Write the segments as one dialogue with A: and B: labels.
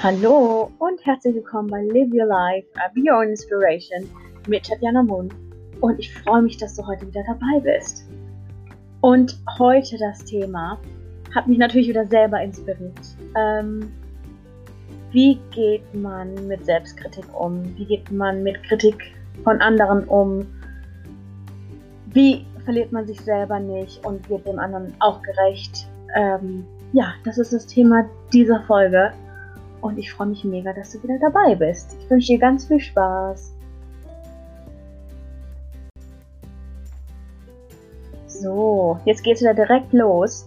A: Hallo und herzlich willkommen bei Live Your Life, Be Your Inspiration mit Tatjana Mund. Und ich freue mich, dass du heute wieder dabei bist. Und heute das Thema hat mich natürlich wieder selber inspiriert. Ähm, wie geht man mit Selbstkritik um? Wie geht man mit Kritik von anderen um? Wie verliert man sich selber nicht und wird dem anderen auch gerecht? Ähm, ja, das ist das Thema dieser Folge. Und ich freue mich mega, dass du wieder dabei bist. Ich wünsche dir ganz viel Spaß. So, jetzt geht es wieder direkt los.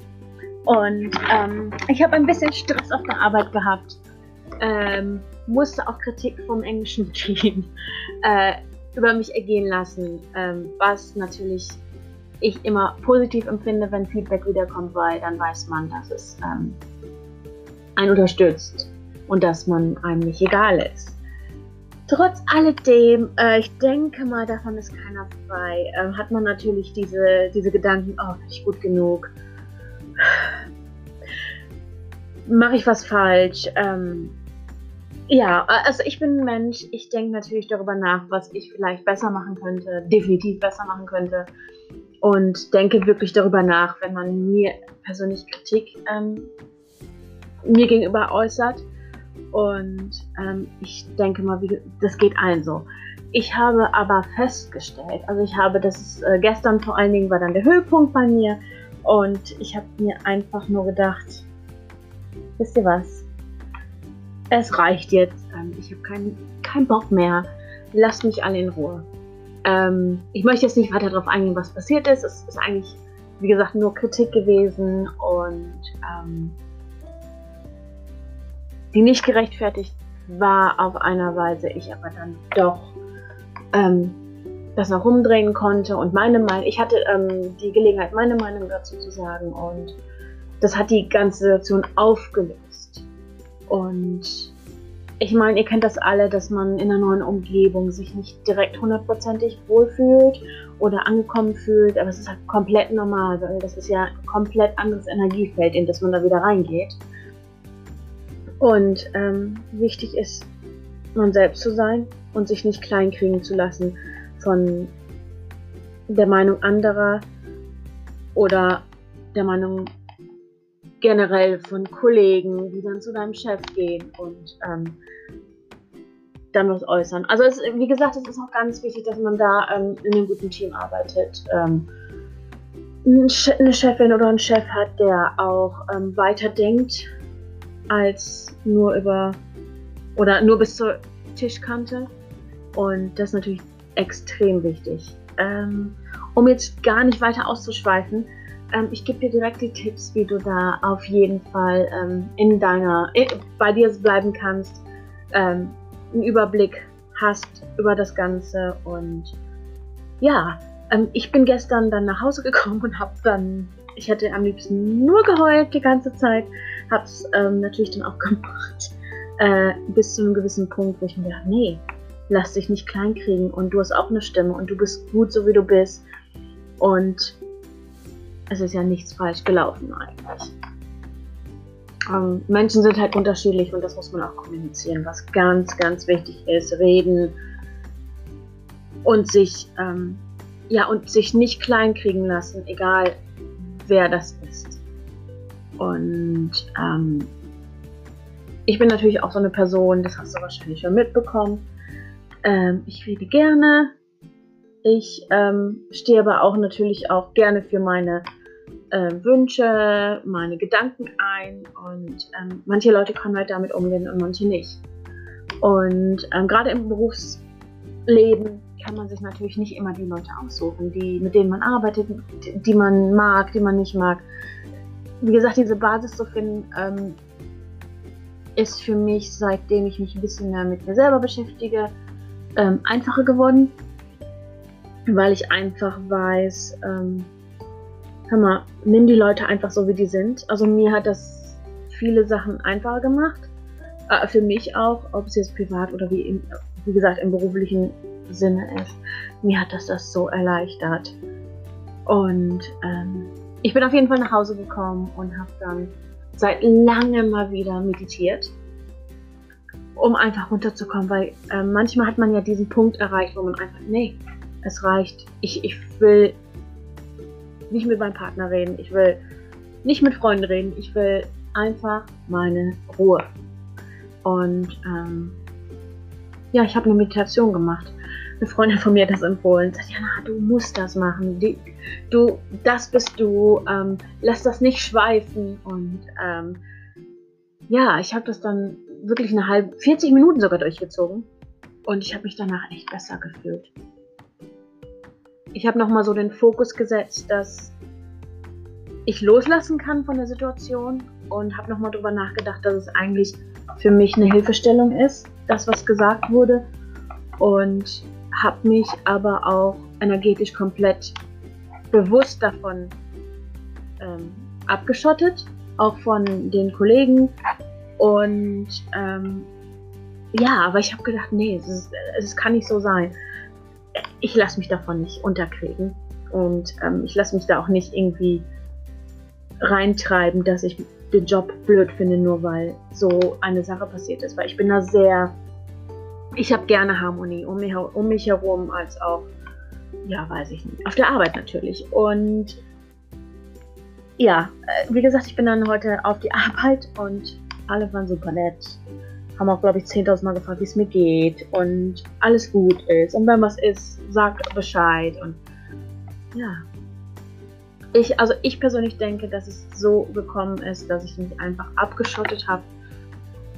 A: Und ähm, ich habe ein bisschen Stress auf der Arbeit gehabt. Ähm, musste auch Kritik vom englischen Team äh, über mich ergehen lassen, ähm, was natürlich ich immer positiv empfinde, wenn Feedback wiederkommt, weil dann weiß man, dass es ähm, einen unterstützt und dass man einem nicht egal ist. Trotz alledem, äh, ich denke mal, davon ist keiner frei, äh, hat man natürlich diese, diese Gedanken, oh, bin ich gut genug? Mache ich was falsch? Ähm, ja, also ich bin ein Mensch, ich denke natürlich darüber nach, was ich vielleicht besser machen könnte, definitiv besser machen könnte. Und denke wirklich darüber nach, wenn man mir persönlich Kritik ähm, mir gegenüber äußert. Und ähm, ich denke mal, wie, das geht allen so. Ich habe aber festgestellt, also ich habe, das äh, gestern vor allen Dingen war dann der Höhepunkt bei mir und ich habe mir einfach nur gedacht, wisst ihr was? Es reicht jetzt. Ähm, ich habe keinen kein Bock mehr. Lasst mich alle in Ruhe. Ähm, ich möchte jetzt nicht weiter darauf eingehen, was passiert ist. Es ist eigentlich, wie gesagt, nur Kritik gewesen und ähm, die nicht gerechtfertigt war auf einer Weise, ich aber dann doch ähm, das noch rumdrehen konnte und meine Meinung, ich hatte ähm, die Gelegenheit, meine Meinung dazu zu sagen und das hat die ganze Situation aufgelöst. Und ich meine, ihr kennt das alle, dass man in einer neuen Umgebung sich nicht direkt hundertprozentig wohlfühlt oder angekommen fühlt, aber es ist halt komplett normal, weil das ist ja ein komplett anderes Energiefeld, in das man da wieder reingeht. Und ähm, wichtig ist, man selbst zu sein und sich nicht kleinkriegen zu lassen von der Meinung anderer oder der Meinung generell von Kollegen, die dann zu deinem Chef gehen und ähm, dann was äußern. Also es, wie gesagt, es ist auch ganz wichtig, dass man da ähm, in einem guten Team arbeitet. Ähm, eine Chefin oder ein Chef hat, der auch ähm, weiterdenkt als nur über oder nur bis zur Tischkante. Und das ist natürlich extrem wichtig. Ähm, um jetzt gar nicht weiter auszuschweifen, ähm, ich gebe dir direkt die Tipps, wie du da auf jeden Fall ähm, in deiner, in, bei dir bleiben kannst, ähm, einen Überblick hast über das Ganze und ja, ähm, ich bin gestern dann nach Hause gekommen und habe dann ich hätte am liebsten nur geheult die ganze Zeit. Hab's ähm, natürlich dann auch gemacht. Äh, bis zu einem gewissen Punkt, wo ich mir dachte, nee, lass dich nicht kleinkriegen und du hast auch eine Stimme und du bist gut, so wie du bist. Und es ist ja nichts falsch gelaufen eigentlich. Ähm, Menschen sind halt unterschiedlich und das muss man auch kommunizieren, was ganz, ganz wichtig ist. Reden und sich, ähm, ja, und sich nicht kleinkriegen lassen, egal wer das ist. Und ähm, ich bin natürlich auch so eine Person, das hast du wahrscheinlich schon mitbekommen. Ähm, ich rede gerne. Ich ähm, stehe aber auch natürlich auch gerne für meine äh, Wünsche, meine Gedanken ein. Und ähm, manche Leute können halt damit umgehen und manche nicht. Und ähm, gerade im Berufsleben kann man sich natürlich nicht immer die Leute aussuchen, die, mit denen man arbeitet, die man mag, die man nicht mag. Wie gesagt, diese Basis zu finden, ähm, ist für mich, seitdem ich mich ein bisschen mehr mit mir selber beschäftige, ähm, einfacher geworden, weil ich einfach weiß, ähm, hör mal, nimm die Leute einfach so, wie die sind. Also mir hat das viele Sachen einfacher gemacht, äh, für mich auch, ob es jetzt privat oder wie, im, wie gesagt im beruflichen Sinne ist. Mir hat das das so erleichtert. Und ähm, ich bin auf jeden Fall nach Hause gekommen und habe dann seit langem mal wieder meditiert. um einfach runterzukommen, weil äh, manchmal hat man ja diesen Punkt erreicht, wo man einfach, nee, es reicht. Ich, ich will nicht mit meinem Partner reden, ich will nicht mit Freunden reden, ich will einfach meine Ruhe. Und ähm, ja, ich habe eine Meditation gemacht. Eine Freundin von mir hat das empfohlen. Sagt, Jana, du musst das machen. Die, du, das bist du. Ähm, lass das nicht schweifen. Und ähm, ja, ich habe das dann wirklich eine halbe, 40 Minuten sogar durchgezogen. Und ich habe mich danach echt besser gefühlt. Ich habe nochmal so den Fokus gesetzt, dass ich loslassen kann von der Situation und habe nochmal drüber nachgedacht, dass es eigentlich für mich eine Hilfestellung ist, das, was gesagt wurde. Und habe mich aber auch energetisch komplett bewusst davon ähm, abgeschottet, auch von den Kollegen. Und ähm, ja, aber ich habe gedacht, nee, es, kann nicht so sein. Ich lasse mich davon nicht unterkriegen. Und ähm, ich lasse mich da auch nicht irgendwie reintreiben, dass ich den Job blöd finde, nur weil so eine Sache passiert ist. Weil ich bin da sehr, ich habe gerne Harmonie um mich, um mich herum, als auch, ja, weiß ich nicht, auf der Arbeit natürlich. Und ja, äh, wie gesagt, ich bin dann heute auf die Arbeit und alle waren super nett. Haben auch, glaube ich, 10.000 Mal gefragt, wie es mir geht und alles gut ist. Und wenn was ist, sagt Bescheid. Und ja, ich, also ich persönlich denke, dass es so gekommen ist, dass ich mich einfach abgeschottet habe,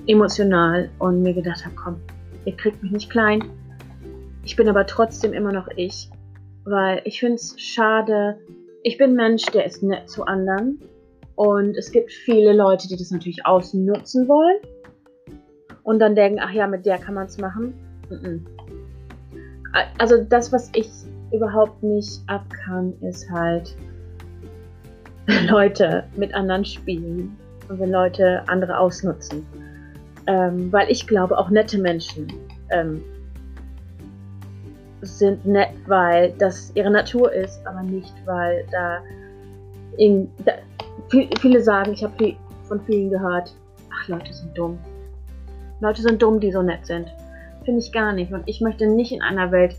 A: emotional und mir gedacht habe, komm, ihr kriegt mich nicht klein. Ich bin aber trotzdem immer noch ich, weil ich finde es schade. Ich bin Mensch, der ist nett zu anderen und es gibt viele Leute, die das natürlich ausnutzen wollen und dann denken, ach ja, mit der kann man es machen. Also das, was ich überhaupt nicht abkann, ist halt Leute mit anderen spielen und wenn Leute andere ausnutzen. Ähm, weil ich glaube, auch nette Menschen ähm, sind nett, weil das ihre Natur ist, aber nicht, weil da, in, da viele sagen, ich habe von vielen gehört, ach, Leute sind dumm. Leute sind dumm, die so nett sind. Finde ich gar nicht. Und ich möchte nicht in einer Welt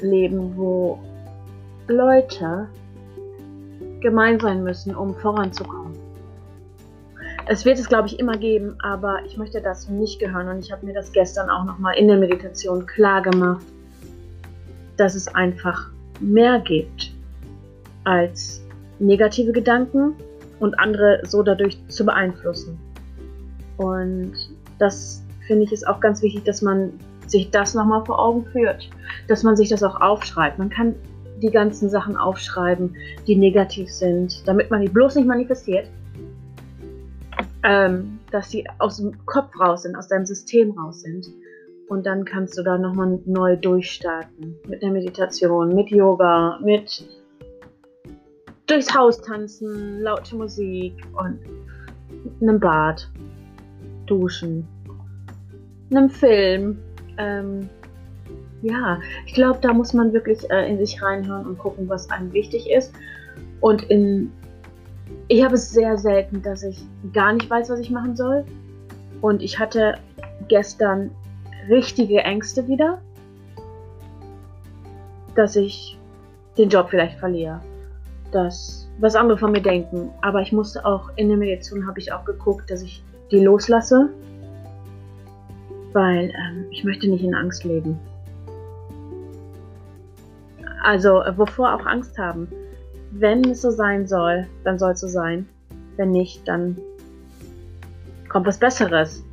A: leben, wo Leute gemein sein müssen, um voranzukommen. Es wird es, glaube ich, immer geben, aber ich möchte dazu nicht gehören und ich habe mir das gestern auch nochmal in der Meditation klar gemacht, dass es einfach mehr gibt als negative Gedanken und andere so dadurch zu beeinflussen. Und das finde ich ist auch ganz wichtig, dass man sich das nochmal vor Augen führt, dass man sich das auch aufschreibt. Man kann die ganzen Sachen aufschreiben, die negativ sind, damit man die bloß nicht manifestiert. Ähm, dass sie aus dem Kopf raus sind, aus deinem System raus sind. Und dann kannst du da nochmal neu durchstarten. Mit der Meditation, mit Yoga, mit durchs Haus tanzen, laute Musik und einem Bad, duschen, einem Film. Ähm, ja, ich glaube, da muss man wirklich äh, in sich reinhören und gucken, was einem wichtig ist. Und in, ich habe es sehr selten, dass ich gar nicht weiß, was ich machen soll. Und ich hatte gestern richtige Ängste wieder, dass ich den Job vielleicht verliere, dass was andere von mir denken. Aber ich musste auch in der Meditation habe ich auch geguckt, dass ich die loslasse, weil ähm, ich möchte nicht in Angst leben. Also, äh, wovor auch Angst haben. Wenn es so sein soll, dann soll es so sein. Wenn nicht, dann kommt was Besseres.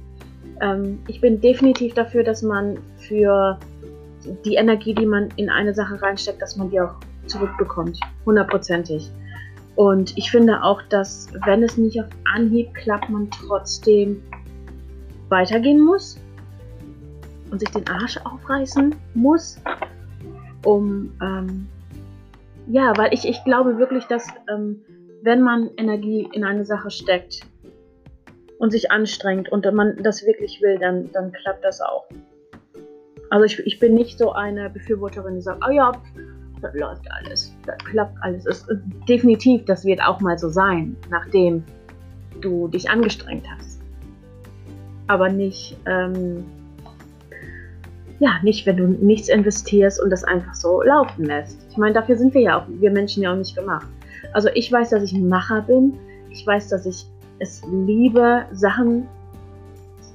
A: Ähm, ich bin definitiv dafür, dass man für die Energie, die man in eine Sache reinsteckt, dass man die auch zurückbekommt. Hundertprozentig. Und ich finde auch, dass wenn es nicht auf Anhieb klappt, man trotzdem weitergehen muss und sich den Arsch aufreißen muss um, ähm, ja, weil ich, ich glaube wirklich, dass ähm, wenn man Energie in eine Sache steckt und sich anstrengt und man das wirklich will, dann, dann klappt das auch. Also ich, ich bin nicht so eine Befürworterin, die sagt, oh ja, das läuft alles, das klappt alles. Es, definitiv, das wird auch mal so sein, nachdem du dich angestrengt hast. aber nicht, ähm, ja, nicht, wenn du nichts investierst und das einfach so laufen lässt. Ich meine, dafür sind wir ja auch, wir Menschen ja auch nicht gemacht. Also ich weiß, dass ich ein Macher bin. Ich weiß, dass ich es liebe, Sachen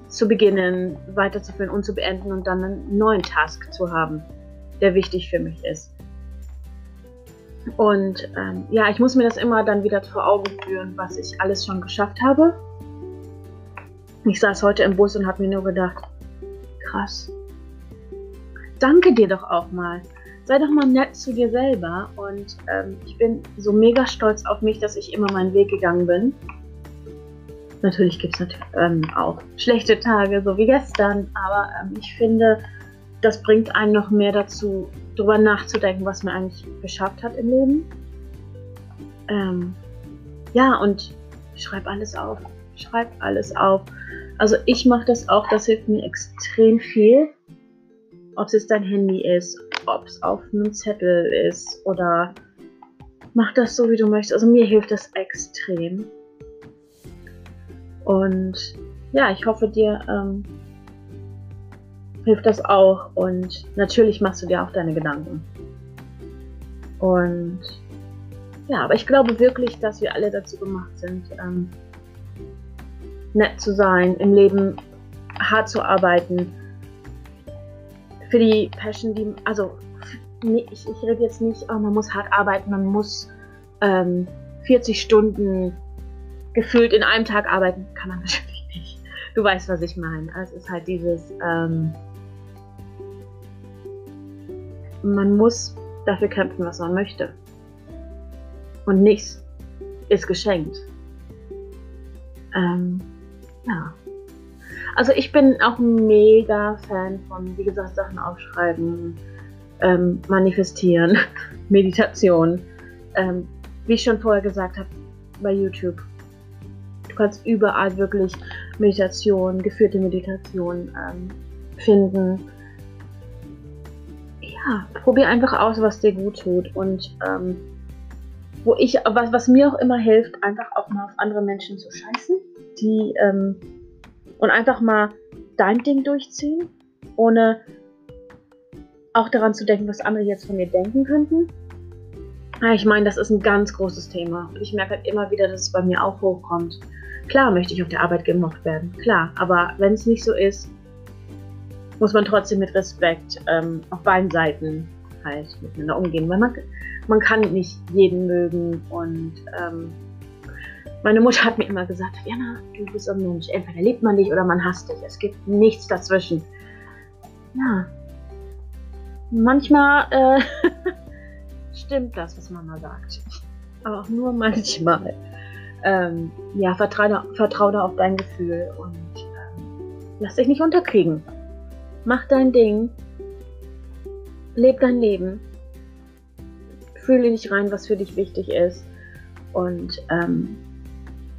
A: zu beginnen, weiterzuführen und zu beenden und dann einen neuen Task zu haben, der wichtig für mich ist. Und ähm, ja, ich muss mir das immer dann wieder vor Augen führen, was ich alles schon geschafft habe. Ich saß heute im Bus und habe mir nur gedacht, krass. Danke dir doch auch mal. Sei doch mal nett zu dir selber. Und ähm, ich bin so mega stolz auf mich, dass ich immer meinen Weg gegangen bin. Natürlich gibt es ähm, auch schlechte Tage, so wie gestern. Aber ähm, ich finde, das bringt einen noch mehr dazu, darüber nachzudenken, was man eigentlich geschafft hat im Leben. Ähm, ja, und schreib alles auf. Schreib alles auf. Also ich mache das auch, das hilft mir extrem viel. Ob es dein Handy ist, ob es auf einem Zettel ist oder mach das so, wie du möchtest. Also mir hilft das extrem. Und ja, ich hoffe dir ähm, hilft das auch. Und natürlich machst du dir auch deine Gedanken. Und ja, aber ich glaube wirklich, dass wir alle dazu gemacht sind, ähm, nett zu sein, im Leben hart zu arbeiten. Für die Passion, die, also ich, ich rede jetzt nicht, oh, man muss hart arbeiten, man muss ähm, 40 Stunden gefühlt in einem Tag arbeiten. Kann man natürlich nicht. Du weißt, was ich meine. Es ist halt dieses, ähm, man muss dafür kämpfen, was man möchte. Und nichts ist geschenkt. Ähm, ja. Also ich bin auch mega Fan von, wie gesagt, Sachen aufschreiben, ähm, manifestieren, Meditation. Ähm, wie ich schon vorher gesagt habe, bei YouTube. Du kannst überall wirklich Meditation, geführte Meditation ähm, finden ja, probier einfach aus, was dir gut tut. Und ähm, wo ich, was, was mir auch immer hilft, einfach auch mal auf andere Menschen zu scheißen, die ähm, und einfach mal dein Ding durchziehen, ohne auch daran zu denken, was andere jetzt von mir denken könnten. Ich meine, das ist ein ganz großes Thema und ich merke halt immer wieder, dass es bei mir auch hochkommt. Klar möchte ich auf der Arbeit gemocht werden, klar, aber wenn es nicht so ist, muss man trotzdem mit Respekt ähm, auf beiden Seiten halt miteinander umgehen, weil man, man kann nicht jeden mögen und ähm, meine Mutter hat mir immer gesagt, Jana, du bist ein Mensch, entweder liebt man dich oder man hasst dich, es gibt nichts dazwischen. Ja, manchmal äh, stimmt das, was Mama sagt, aber auch nur manchmal. Ähm, ja, vertraue vertrau da auf dein Gefühl und ähm, lass dich nicht unterkriegen mach dein Ding, leb dein Leben, fühle dich rein, was für dich wichtig ist. Und ähm,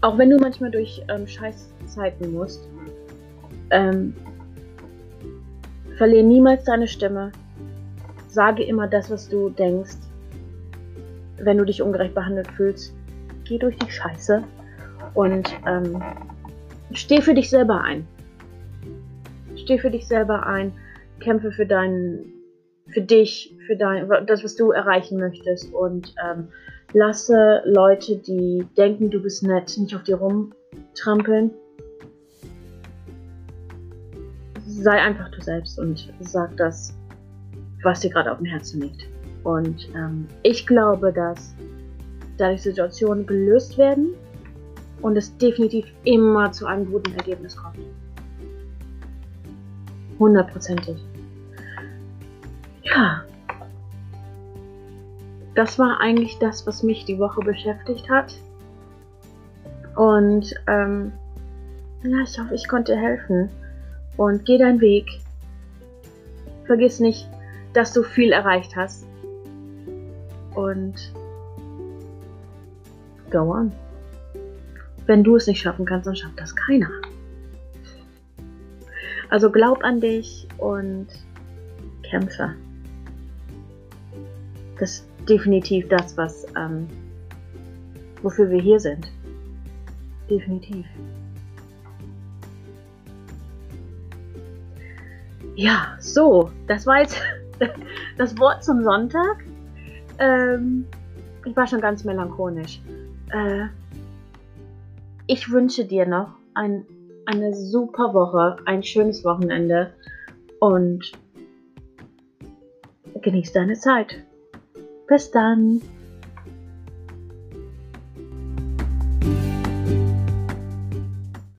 A: auch wenn du manchmal durch ähm, Scheißzeiten musst, ähm, verliere niemals deine Stimme. Sage immer das, was du denkst. Wenn du dich ungerecht behandelt fühlst, geh durch die Scheiße und ähm, steh für dich selber ein steh für dich selber ein, kämpfe für deinen, für dich, für dein, das, was du erreichen möchtest und ähm, lasse Leute, die denken, du bist nett, nicht auf dir rumtrampeln. Sei einfach du selbst und sag das, was dir gerade auf dem Herzen liegt. Und ähm, ich glaube, dass dadurch Situationen gelöst werden und es definitiv immer zu einem guten Ergebnis kommt. Hundertprozentig. Ja. Das war eigentlich das, was mich die Woche beschäftigt hat. Und ähm, ja, ich hoffe, ich konnte helfen. Und geh deinen Weg. Vergiss nicht, dass du viel erreicht hast. Und go on. Wenn du es nicht schaffen kannst, dann schafft das keiner. Also glaub an dich und kämpfe. Das definitiv das, was, ähm, wofür wir hier sind. Definitiv. Ja, so, das war jetzt das Wort zum Sonntag. Ähm, ich war schon ganz melancholisch. Äh, ich wünsche dir noch ein, eine super Woche, ein schönes Wochenende und genieß deine Zeit. Bis dann.